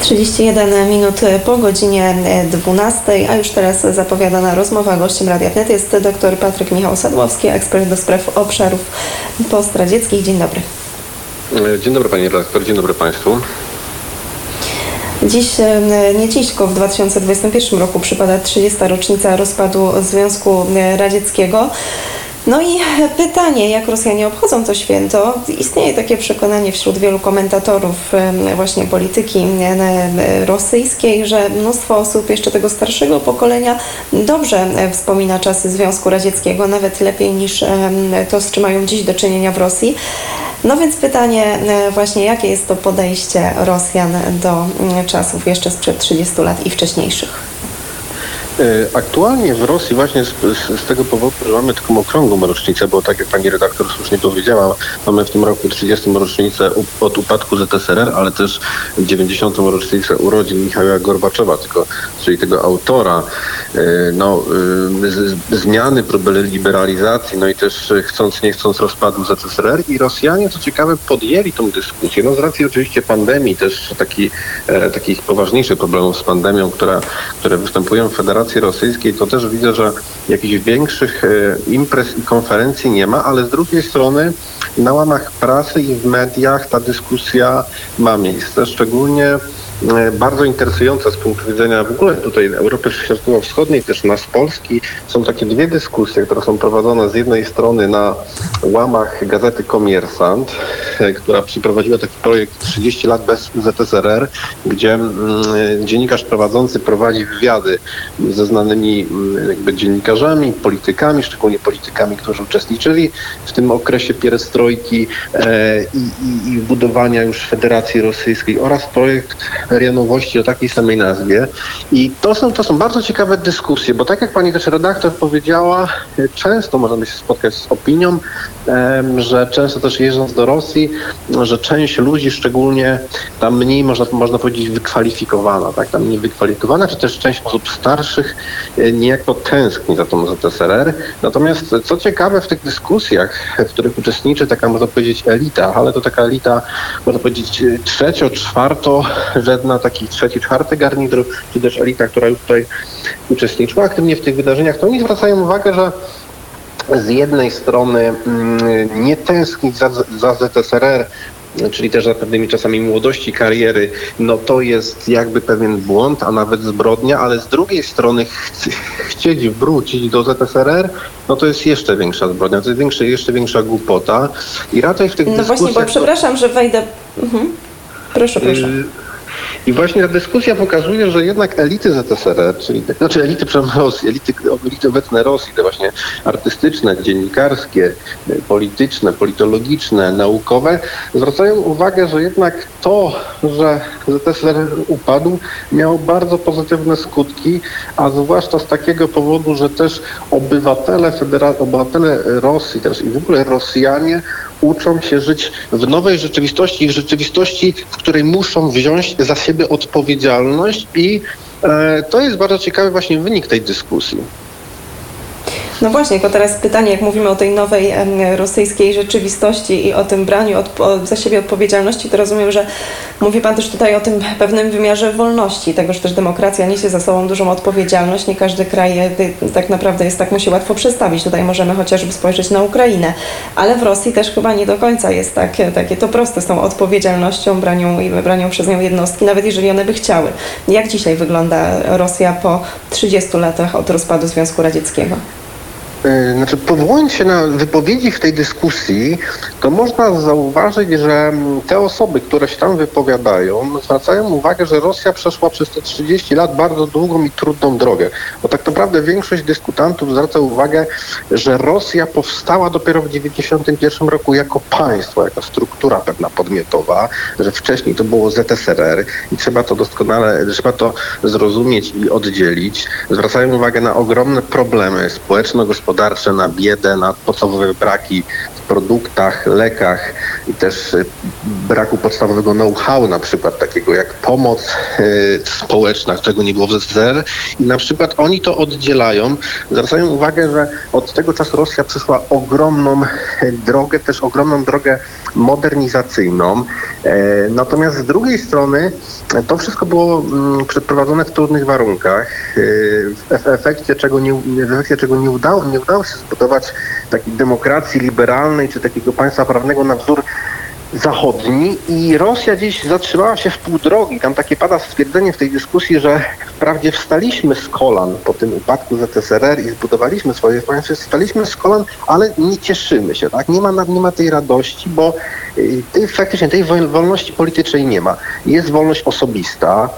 31 minut po godzinie 12, a już teraz zapowiadana rozmowa. Gościem Radia Wnet jest dr Patryk Michał Sadłowski, ekspert do spraw obszarów postradzieckich. Dzień dobry. Dzień dobry Panie redaktor, dzień dobry Państwu. Dziś, nie dziś, tylko w 2021 roku przypada 30. rocznica rozpadu Związku Radzieckiego. No i pytanie, jak Rosjanie obchodzą to święto? Istnieje takie przekonanie wśród wielu komentatorów właśnie polityki rosyjskiej, że mnóstwo osób jeszcze tego starszego pokolenia dobrze wspomina czasy Związku Radzieckiego, nawet lepiej niż to, z czym mają dziś do czynienia w Rosji. No więc pytanie właśnie, jakie jest to podejście Rosjan do czasów jeszcze sprzed 30 lat i wcześniejszych? E, aktualnie w Rosji właśnie z, z, z, tego powodu, że mamy taką okrągłą rocznicę, bo tak jak pani redaktor słusznie powiedziała, mamy w tym roku 30. rocznicę od upadku ZSRR, ale też 90. rocznicę urodzin Michała Gorbaczowa, tylko, czyli tego autora e, no, e, zmiany, próby liberalizacji, no i też chcąc nie chcąc rozpadu ZSRR i Rosjanie, co ciekawe, podjęli tą dyskusję, no z racji oczywiście pandemii, też taki, takich poważniejszych problemów z pandemią, która, które występują w Federacji Federacji Rosyjskiej, to też widzę, że jakichś większych e, imprez i konferencji nie ma, ale z drugiej strony na łamach prasy i w mediach ta dyskusja ma miejsce, szczególnie bardzo interesująca z punktu widzenia w ogóle tutaj Europy Środkowo-Wschodniej, też nas Polski. Są takie dwie dyskusje, które są prowadzone z jednej strony na łamach gazety Komiersant, e, która przeprowadziła taki projekt 30 lat bez ZSRR, gdzie mm, dziennikarz prowadzący prowadzi wywiady ze znanymi mm, jakby dziennikarzami, politykami, szczególnie politykami, którzy uczestniczyli w tym okresie pierestrojki e, i, i, i budowania już Federacji Rosyjskiej oraz projekt RIA Nowości o takiej samej nazwie. I to są, to są bardzo ciekawe dyskusje, bo tak jak pani też redaktor powiedziała, często możemy się spotkać z opinią, że często też jeżdżąc do Rosji, że część ludzi, szczególnie tam mniej można, można powiedzieć wykwalifikowana, tak, tam mniej wykwalifikowana, czy też część osób starszych e, niejako tęskni za tą ZSRR. Natomiast co ciekawe w tych dyskusjach, w których uczestniczy taka można powiedzieć elita, ale to taka elita, można powiedzieć trzecio, czwarto, że na taki trzeci, czwarty garnitur, czy też elita, która już tutaj uczestniczyła aktywnie w tych wydarzeniach, to oni zwracają uwagę, że z jednej strony mm, nie tęsknić za, za ZSRR, czyli też za pewnymi czasami młodości, kariery, no to jest jakby pewien błąd, a nawet zbrodnia, ale z drugiej strony ch chcieć wrócić do ZSRR, no to jest jeszcze większa zbrodnia, to jest większe, jeszcze większa głupota i raczej w tych no dyskusjach... No właśnie, bo przepraszam, że wejdę... Mhm. Proszę, proszę. I właśnie ta dyskusja pokazuje, że jednak elity ZSRR, czyli znaczy elity Rosji, elity, elity obecne Rosji, te właśnie artystyczne, dziennikarskie, polityczne, politologiczne, naukowe, zwracają uwagę, że jednak to, że ZSRR upadł, miało bardzo pozytywne skutki, a zwłaszcza z takiego powodu, że też obywatele, federa- obywatele Rosji też i w ogóle Rosjanie uczą się żyć w nowej rzeczywistości, w rzeczywistości, w której muszą wziąć za siebie odpowiedzialność i e, to jest bardzo ciekawy właśnie wynik tej dyskusji. No właśnie, tylko teraz pytanie, jak mówimy o tej nowej rosyjskiej rzeczywistości i o tym braniu od, o, za siebie odpowiedzialności, to rozumiem, że mówi Pan też tutaj o tym pewnym wymiarze wolności, tego, że też demokracja niesie za sobą dużą odpowiedzialność. Nie każdy kraj e, tak naprawdę jest tak, musi łatwo przestawić. Tutaj możemy chociażby spojrzeć na Ukrainę, ale w Rosji też chyba nie do końca jest tak, takie to proste z tą odpowiedzialnością, branią i branią przez nią jednostki, nawet jeżeli one by chciały. Jak dzisiaj wygląda Rosja po 30 latach od rozpadu Związku Radzieckiego? E, znaczy, powołując się na wypowiedzi w tej dyskusji, to można zauważyć, że te osoby, które się tam wypowiadają, zwracają uwagę, że Rosja przeszła przez te 30 lat bardzo długą i trudną drogę. Bo tak naprawdę większość dyskutantów zwraca uwagę, że Rosja powstała dopiero w 1991 roku jako państwo, jako struktura pewna podmiotowa, że wcześniej to było ZSRR i trzeba to doskonale, trzeba to zrozumieć i oddzielić. Zwracają uwagę na ogromne problemy społeczno-gospodarcze, gospodarcze, na biedę, na podstawowe braki w produktach, lekach i też y, braku podstawowego know-how, na przykład takiego jak pomoc y, społeczna, którego nie było w ZSRR i na przykład oni to oddzielają, zwracają uwagę, że od tego czasu Rosja przeszła ogromną e, drogę, też ogromną drogę modernizacyjną, Natomiast z drugiej strony to wszystko było mm, przeprowadzone w trudnych warunkach, w efekcie czego nie, w efekcie czego nie udało, nie udało się zbudować takiej demokracji liberalnej czy takiego państwa prawnego na wzór zachodni i Rosja gdzieś zatrzymała się w pół drogi. Tam takie pada stwierdzenie w tej dyskusji, że wprawdzie wstaliśmy z kolan po tym upadku ZSRR i zbudowaliśmy swoje państwo, wstaliśmy z kolan, ale nie cieszymy się, tak? Nie ma, nie ma tej radości, bo y, tej, faktycznie tej wolności politycznej nie ma. Jest wolność osobista,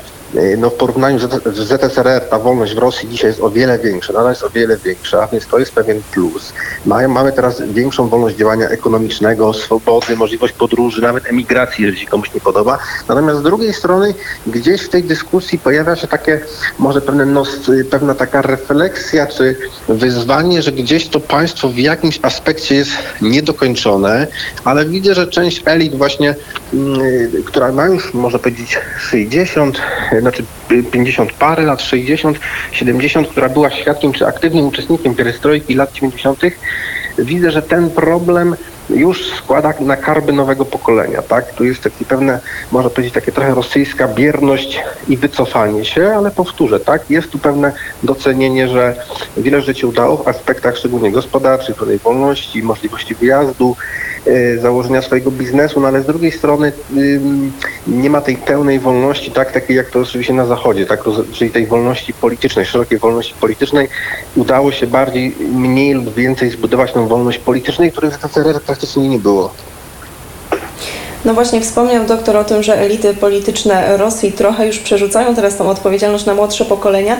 no w porównaniu z ZSRR ta wolność w Rosji dzisiaj jest o wiele większa, nadal jest o wiele większa, więc to jest pewien plus. Mamy, teraz większą wolność działania ekonomicznego, swobody, możliwość podróży, nawet emigracji, jeżeli się komuś nie podoba. Natomiast z drugiej strony gdzieś w tej dyskusji pojawia się takie, może pewne nos, pewna taka refleksja czy wyzwanie, że gdzieś to państwo w jakimś aspekcie jest niedokończone, ale widzę, że część elit właśnie, yy, która ma już, można powiedzieć, 60, znaczy 50 parę lat, 60, 70, która była świadkiem czy aktywnym uczestnikiem perestrojki lat 90., widzę, że ten problem już składa na karby nowego pokolenia, tak? Tu jest takie pewne, można powiedzieć, takie trochę rosyjska bierność i wycofanie się, ale powtórzę, tak? Jest tu pewne docenienie, że wiele rzeczy udało w aspektach szczególnie gospodarczych, wolności, możliwości wyjazdu, E, założenia swojego biznesu, no ale z drugiej strony nie ma tej pełnej wolności, tak, takiej jak to oczywiście na Zachodzie, tak, czyli tej wolności politycznej, szerokiej wolności politycznej. Udało się bardziej, mniej lub więcej zbudować tą wolność politycznej, której w ZSRR praktycznie nie było. No właśnie wspomniał doktor o tym, że elity polityczne Rosji trochę już przerzucają teraz tą odpowiedzialność na młodsze pokolenia.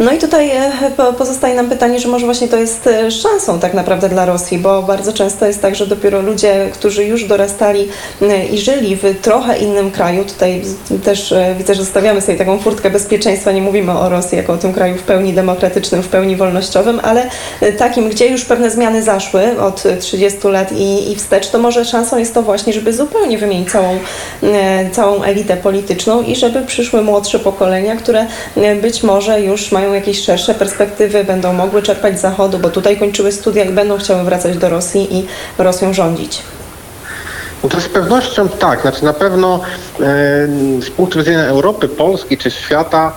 No i tutaj e, pozostaje nam pytanie, że może właśnie to jest e, szansą tak naprawdę dla Rosji, bo bardzo często jest tak, że dopiero ludzie, którzy już dorastali e, i żyli w trochę innym kraju, tutaj też widzę, że zostawiamy sobie taką furtkę bezpieczeństwa, nie mówimy o Rosji jako o tym kraju w pełni demokratycznym, w pełni wolnościowym, ale takim, gdzie już pewne zmiany zaszły od 30 lat i, i wstecz, to może szansą jest to właśnie, żeby zupełnie wymienić całą, e, całą elitę polityczną i żeby przyszły młodsze pokolenia, które e, być może już mają jakieś szersze perspektywy, będą mogły czerpać z Zachodu, bo tutaj kończyły studia i będą chciały wracać do Rosji i Rosją rządzić. No to z pewnością tak. Znaczy na pewno e, z punktu widzenia Europy, Polski czy świata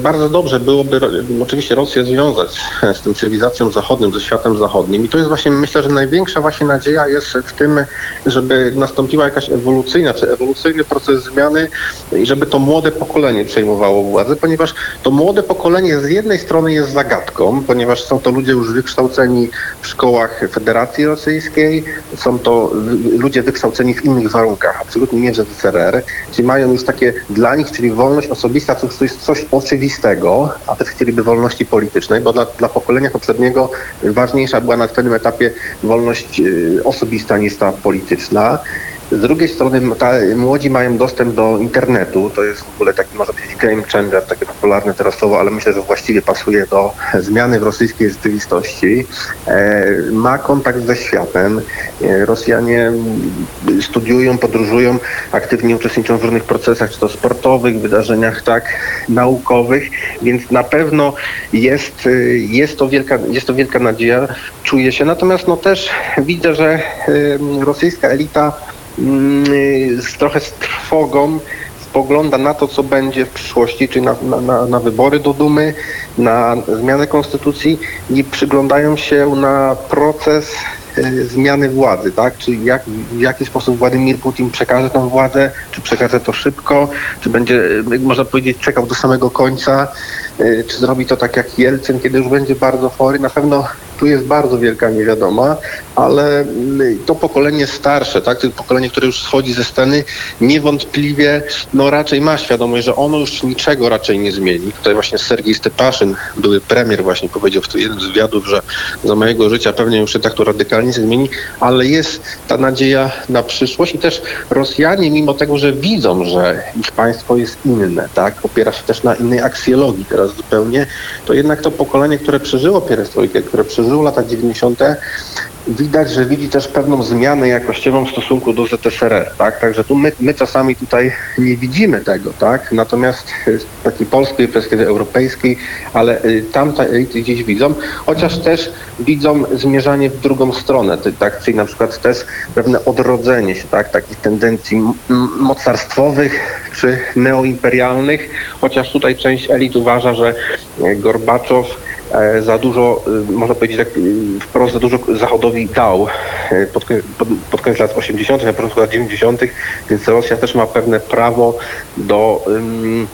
bardzo dobrze byłoby oczywiście Rosję związać z tym cywilizacją zachodnią, ze światem zachodnim. I to jest właśnie, myślę, że największa właśnie nadzieja jest w tym, żeby nastąpiła jakaś ewolucyjna, czy ewolucyjny proces zmiany i żeby to młode pokolenie przejmowało władzę, ponieważ to młode pokolenie z jednej strony jest zagadką, ponieważ są to ludzie już wykształceni w szkołach Federacji Rosyjskiej, są to ludzie wykształceni w innych warunkach, absolutnie nie w ZSRR, czyli mają już takie dla nich, czyli wolność osobista, to jest coś oczywistego, a też chcieliby wolności politycznej, bo dla, dla pokolenia poprzedniego ważniejsza była na pewnym etapie wolność y, osobista niż ta polityczna. Z drugiej strony ta, młodzi mają dostęp do internetu, to jest w ogóle taki, można powiedzieć, game changer, takie popularne teraz słowo, ale myślę, że właściwie pasuje do zmiany w rosyjskiej rzeczywistości. E, ma kontakt ze światem. E, Rosjanie studiują, podróżują, aktywnie uczestniczą w różnych procesach, czy to sportowych, wydarzeniach tak, naukowych, więc na pewno jest, y, jest, to, wielka, jest to wielka nadzieja, czuje się. Natomiast no też widzę, że y, rosyjska elita z trochę z trwogą spogląda na to, co będzie w przyszłości, czyli na, na, na wybory do Dumy, na zmianę konstytucji i przyglądają się na proces e, zmiany władzy, tak? Czyli jak, w jaki sposób Władimir Putin przekaże tę władzę, czy przekaże to szybko, czy będzie, można powiedzieć, czekał do samego końca, e, czy zrobi to tak jak Jelcyn, kiedy już będzie bardzo chory. Na pewno tu jest bardzo wielka niewiadoma. Ale mm, to pokolenie starsze, tak, to pokolenie, które już schodzi ze sceny, niewątpliwie no raczej ma świadomość, że ono już niczego raczej nie zmieni. Tutaj właśnie Sergiej Stepaszyn, były premier właśnie powiedział w jednym z wywiadów, że za mojego życia pewnie już się tak to radykalnie się zmieni, ale jest ta nadzieja na przyszłość i też Rosjanie, mimo tego, że widzą, że ich państwo jest inne, tak, opiera się też na innej aksjologii teraz zupełnie, to jednak to pokolenie, które przeżyło pierestrojkę, które przeżyło lata 90., widać, że widzi też pewną zmianę jakościową w stosunku do ZSRR, tak? Także tu my, my czasami tutaj nie widzimy tego, tak? Natomiast z takiej polskiej perspektywy europejskiej, ale y, tamte elity gdzieś widzą, chociaż też widzą zmierzanie w drugą stronę, tak? Czyli na przykład też pewne odrodzenie się, tak? Takich tendencji mocarstwowych czy neoimperialnych, chociaż tutaj część elit uważa, że Gorbaczow E, za dużo, e, można powiedzieć tak wprost, za dużo Zachodowi dał pod, pod, pod koniec lat 80., na początku lat 90., więc Rosja też ma pewne prawo do um,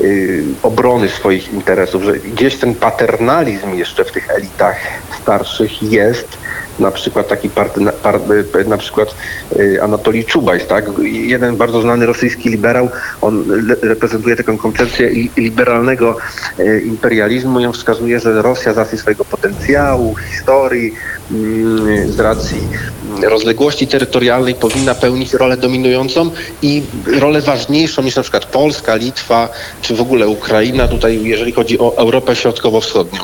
y, obrony swoich interesów, że gdzieś ten paternalizm jeszcze w tych elitach starszych jest, na przykład taki part, par, na przykład y, Anatolii Czubajs, tak? Jeden bardzo znany rosyjski liberał, on reprezentuje taką koncepcję liberalnego y, imperializmu i on wskazuje, że Rosja z racji swojego potencjału, historii, mm, z racji rozległości terytorialnej powinna pełnić rolę dominującą i rolę ważniejszą niż na przykład Polska, Litwa czy w ogóle Ukraina tutaj, jeżeli chodzi o Europę Środkowo-Wschodnią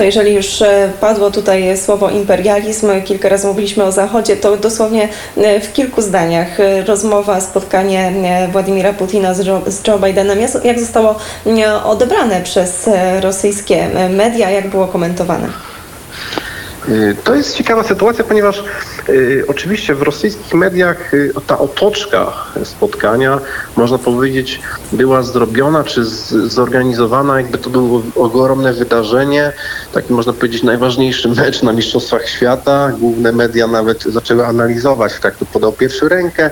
to jeżeli już e, padło tutaj słowo imperializm, kilka razy mówiliśmy o Zachodzie, to dosłownie e, w kilku zdaniach e, rozmowa, spotkanie Władimira Putina z Joe, z Joe Bidenem, jak zostało odebrane przez rosyjskie media, jak było komentowane? To jest ciekawa sytuacja, ponieważ y, oczywiście w rosyjskich mediach y, ta otoczka spotkania, można powiedzieć, była zrobiona czy zorganizowana, jakby to było ogromne wydarzenie, taki można powiedzieć najważniejszy mecz na Mistrzostwach Świata. Główne media nawet zaczęły analizować, tak to podał pierwszy rękę,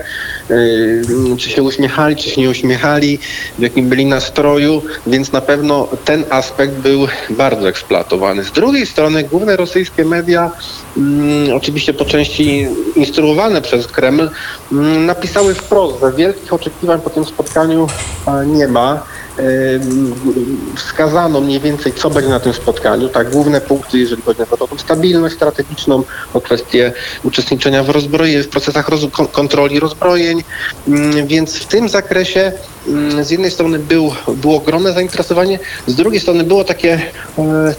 y, czy się uśmiechali, czy się nie uśmiechali, w jakim byli nastroju, więc na pewno ten aspekt był bardzo eksploatowany. Z drugiej strony główne rosyjskie media media, mm, oczywiście po części instruowane przez Kreml, mm, napisały wprost, że wielkich oczekiwań po tym spotkaniu nie ma wskazano mniej więcej, co będzie na tym spotkaniu. Tak, główne punkty, jeżeli chodzi o tą stabilność strategiczną, o kwestię uczestniczenia w rozbrojeniu, w procesach roz kontroli rozbrojeń, mm, więc w tym zakresie mm, z jednej strony był, było ogromne zainteresowanie, z drugiej strony było takie e,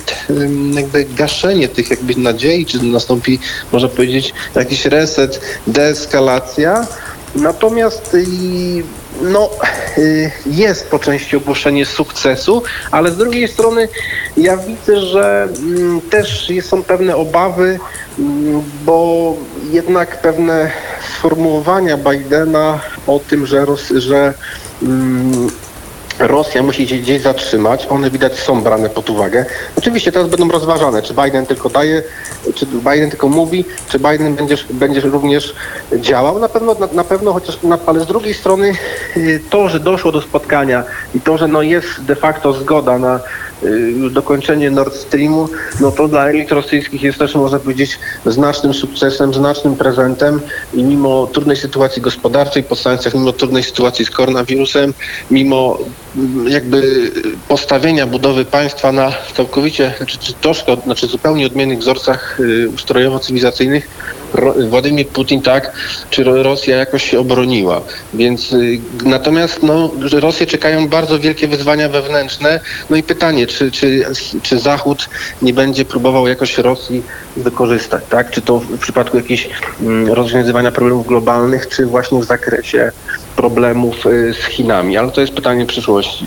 jakby gaszenie tych jakby nadziei, czy nastąpi, można powiedzieć, jakiś reset, deeskalacja. Natomiast no, y, jest po części ogłoszenie sukcesu, ale z drugiej strony ja widzę, że mm, też są pewne obawy, mm, bo jednak pewne sformułowania Bidena o tym, że, że mm, Rosja musi się gdzieś zatrzymać. One widać są brane pod uwagę. Oczywiście teraz będą rozważane, czy Biden tylko daje, czy Biden tylko mówi, czy Biden będzie, będzie również działał. Na pewno, na, na pewno chociaż, na, ale z drugiej strony y, to, że doszło do spotkania i to, że no jest de facto zgoda na już dokończenie Nord Streamu, no to dla elit rosyjskich jest też, można powiedzieć, znacznym sukcesem, znacznym prezentem i mimo trudnej sytuacji gospodarczej po sankcjach, mimo trudnej sytuacji z koronawirusem, mimo mm, jakby postawienia budowy państwa na całkowicie, czy, czy troszkę, znaczy zupełnie odmiennych wzorcach y, ustrojowo-cywilizacyjnych, Władimir Putin tak, czy Rosja jakoś się obroniła. Więc y, natomiast no, Rosję czekają bardzo wielkie wyzwania wewnętrzne. No i pytanie, czy, czy, czy Zachód nie będzie próbował jakoś Rosji wykorzystać, tak? Czy to w przypadku jakichś mm, rozwiązywania problemów globalnych, czy właśnie w zakresie problemów y, z Chinami. Ale to jest pytanie przyszłości.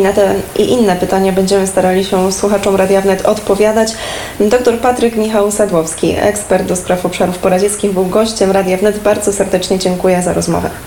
I na te i inne pytania będziemy starali się słuchaczom Radia Wnet odpowiadać. Dr Patryk Michał Sadłowski, ekspert do spraw obszarów poradzieckich, był gościem Radia Wnet. Bardzo serdecznie dziękuję za rozmowę.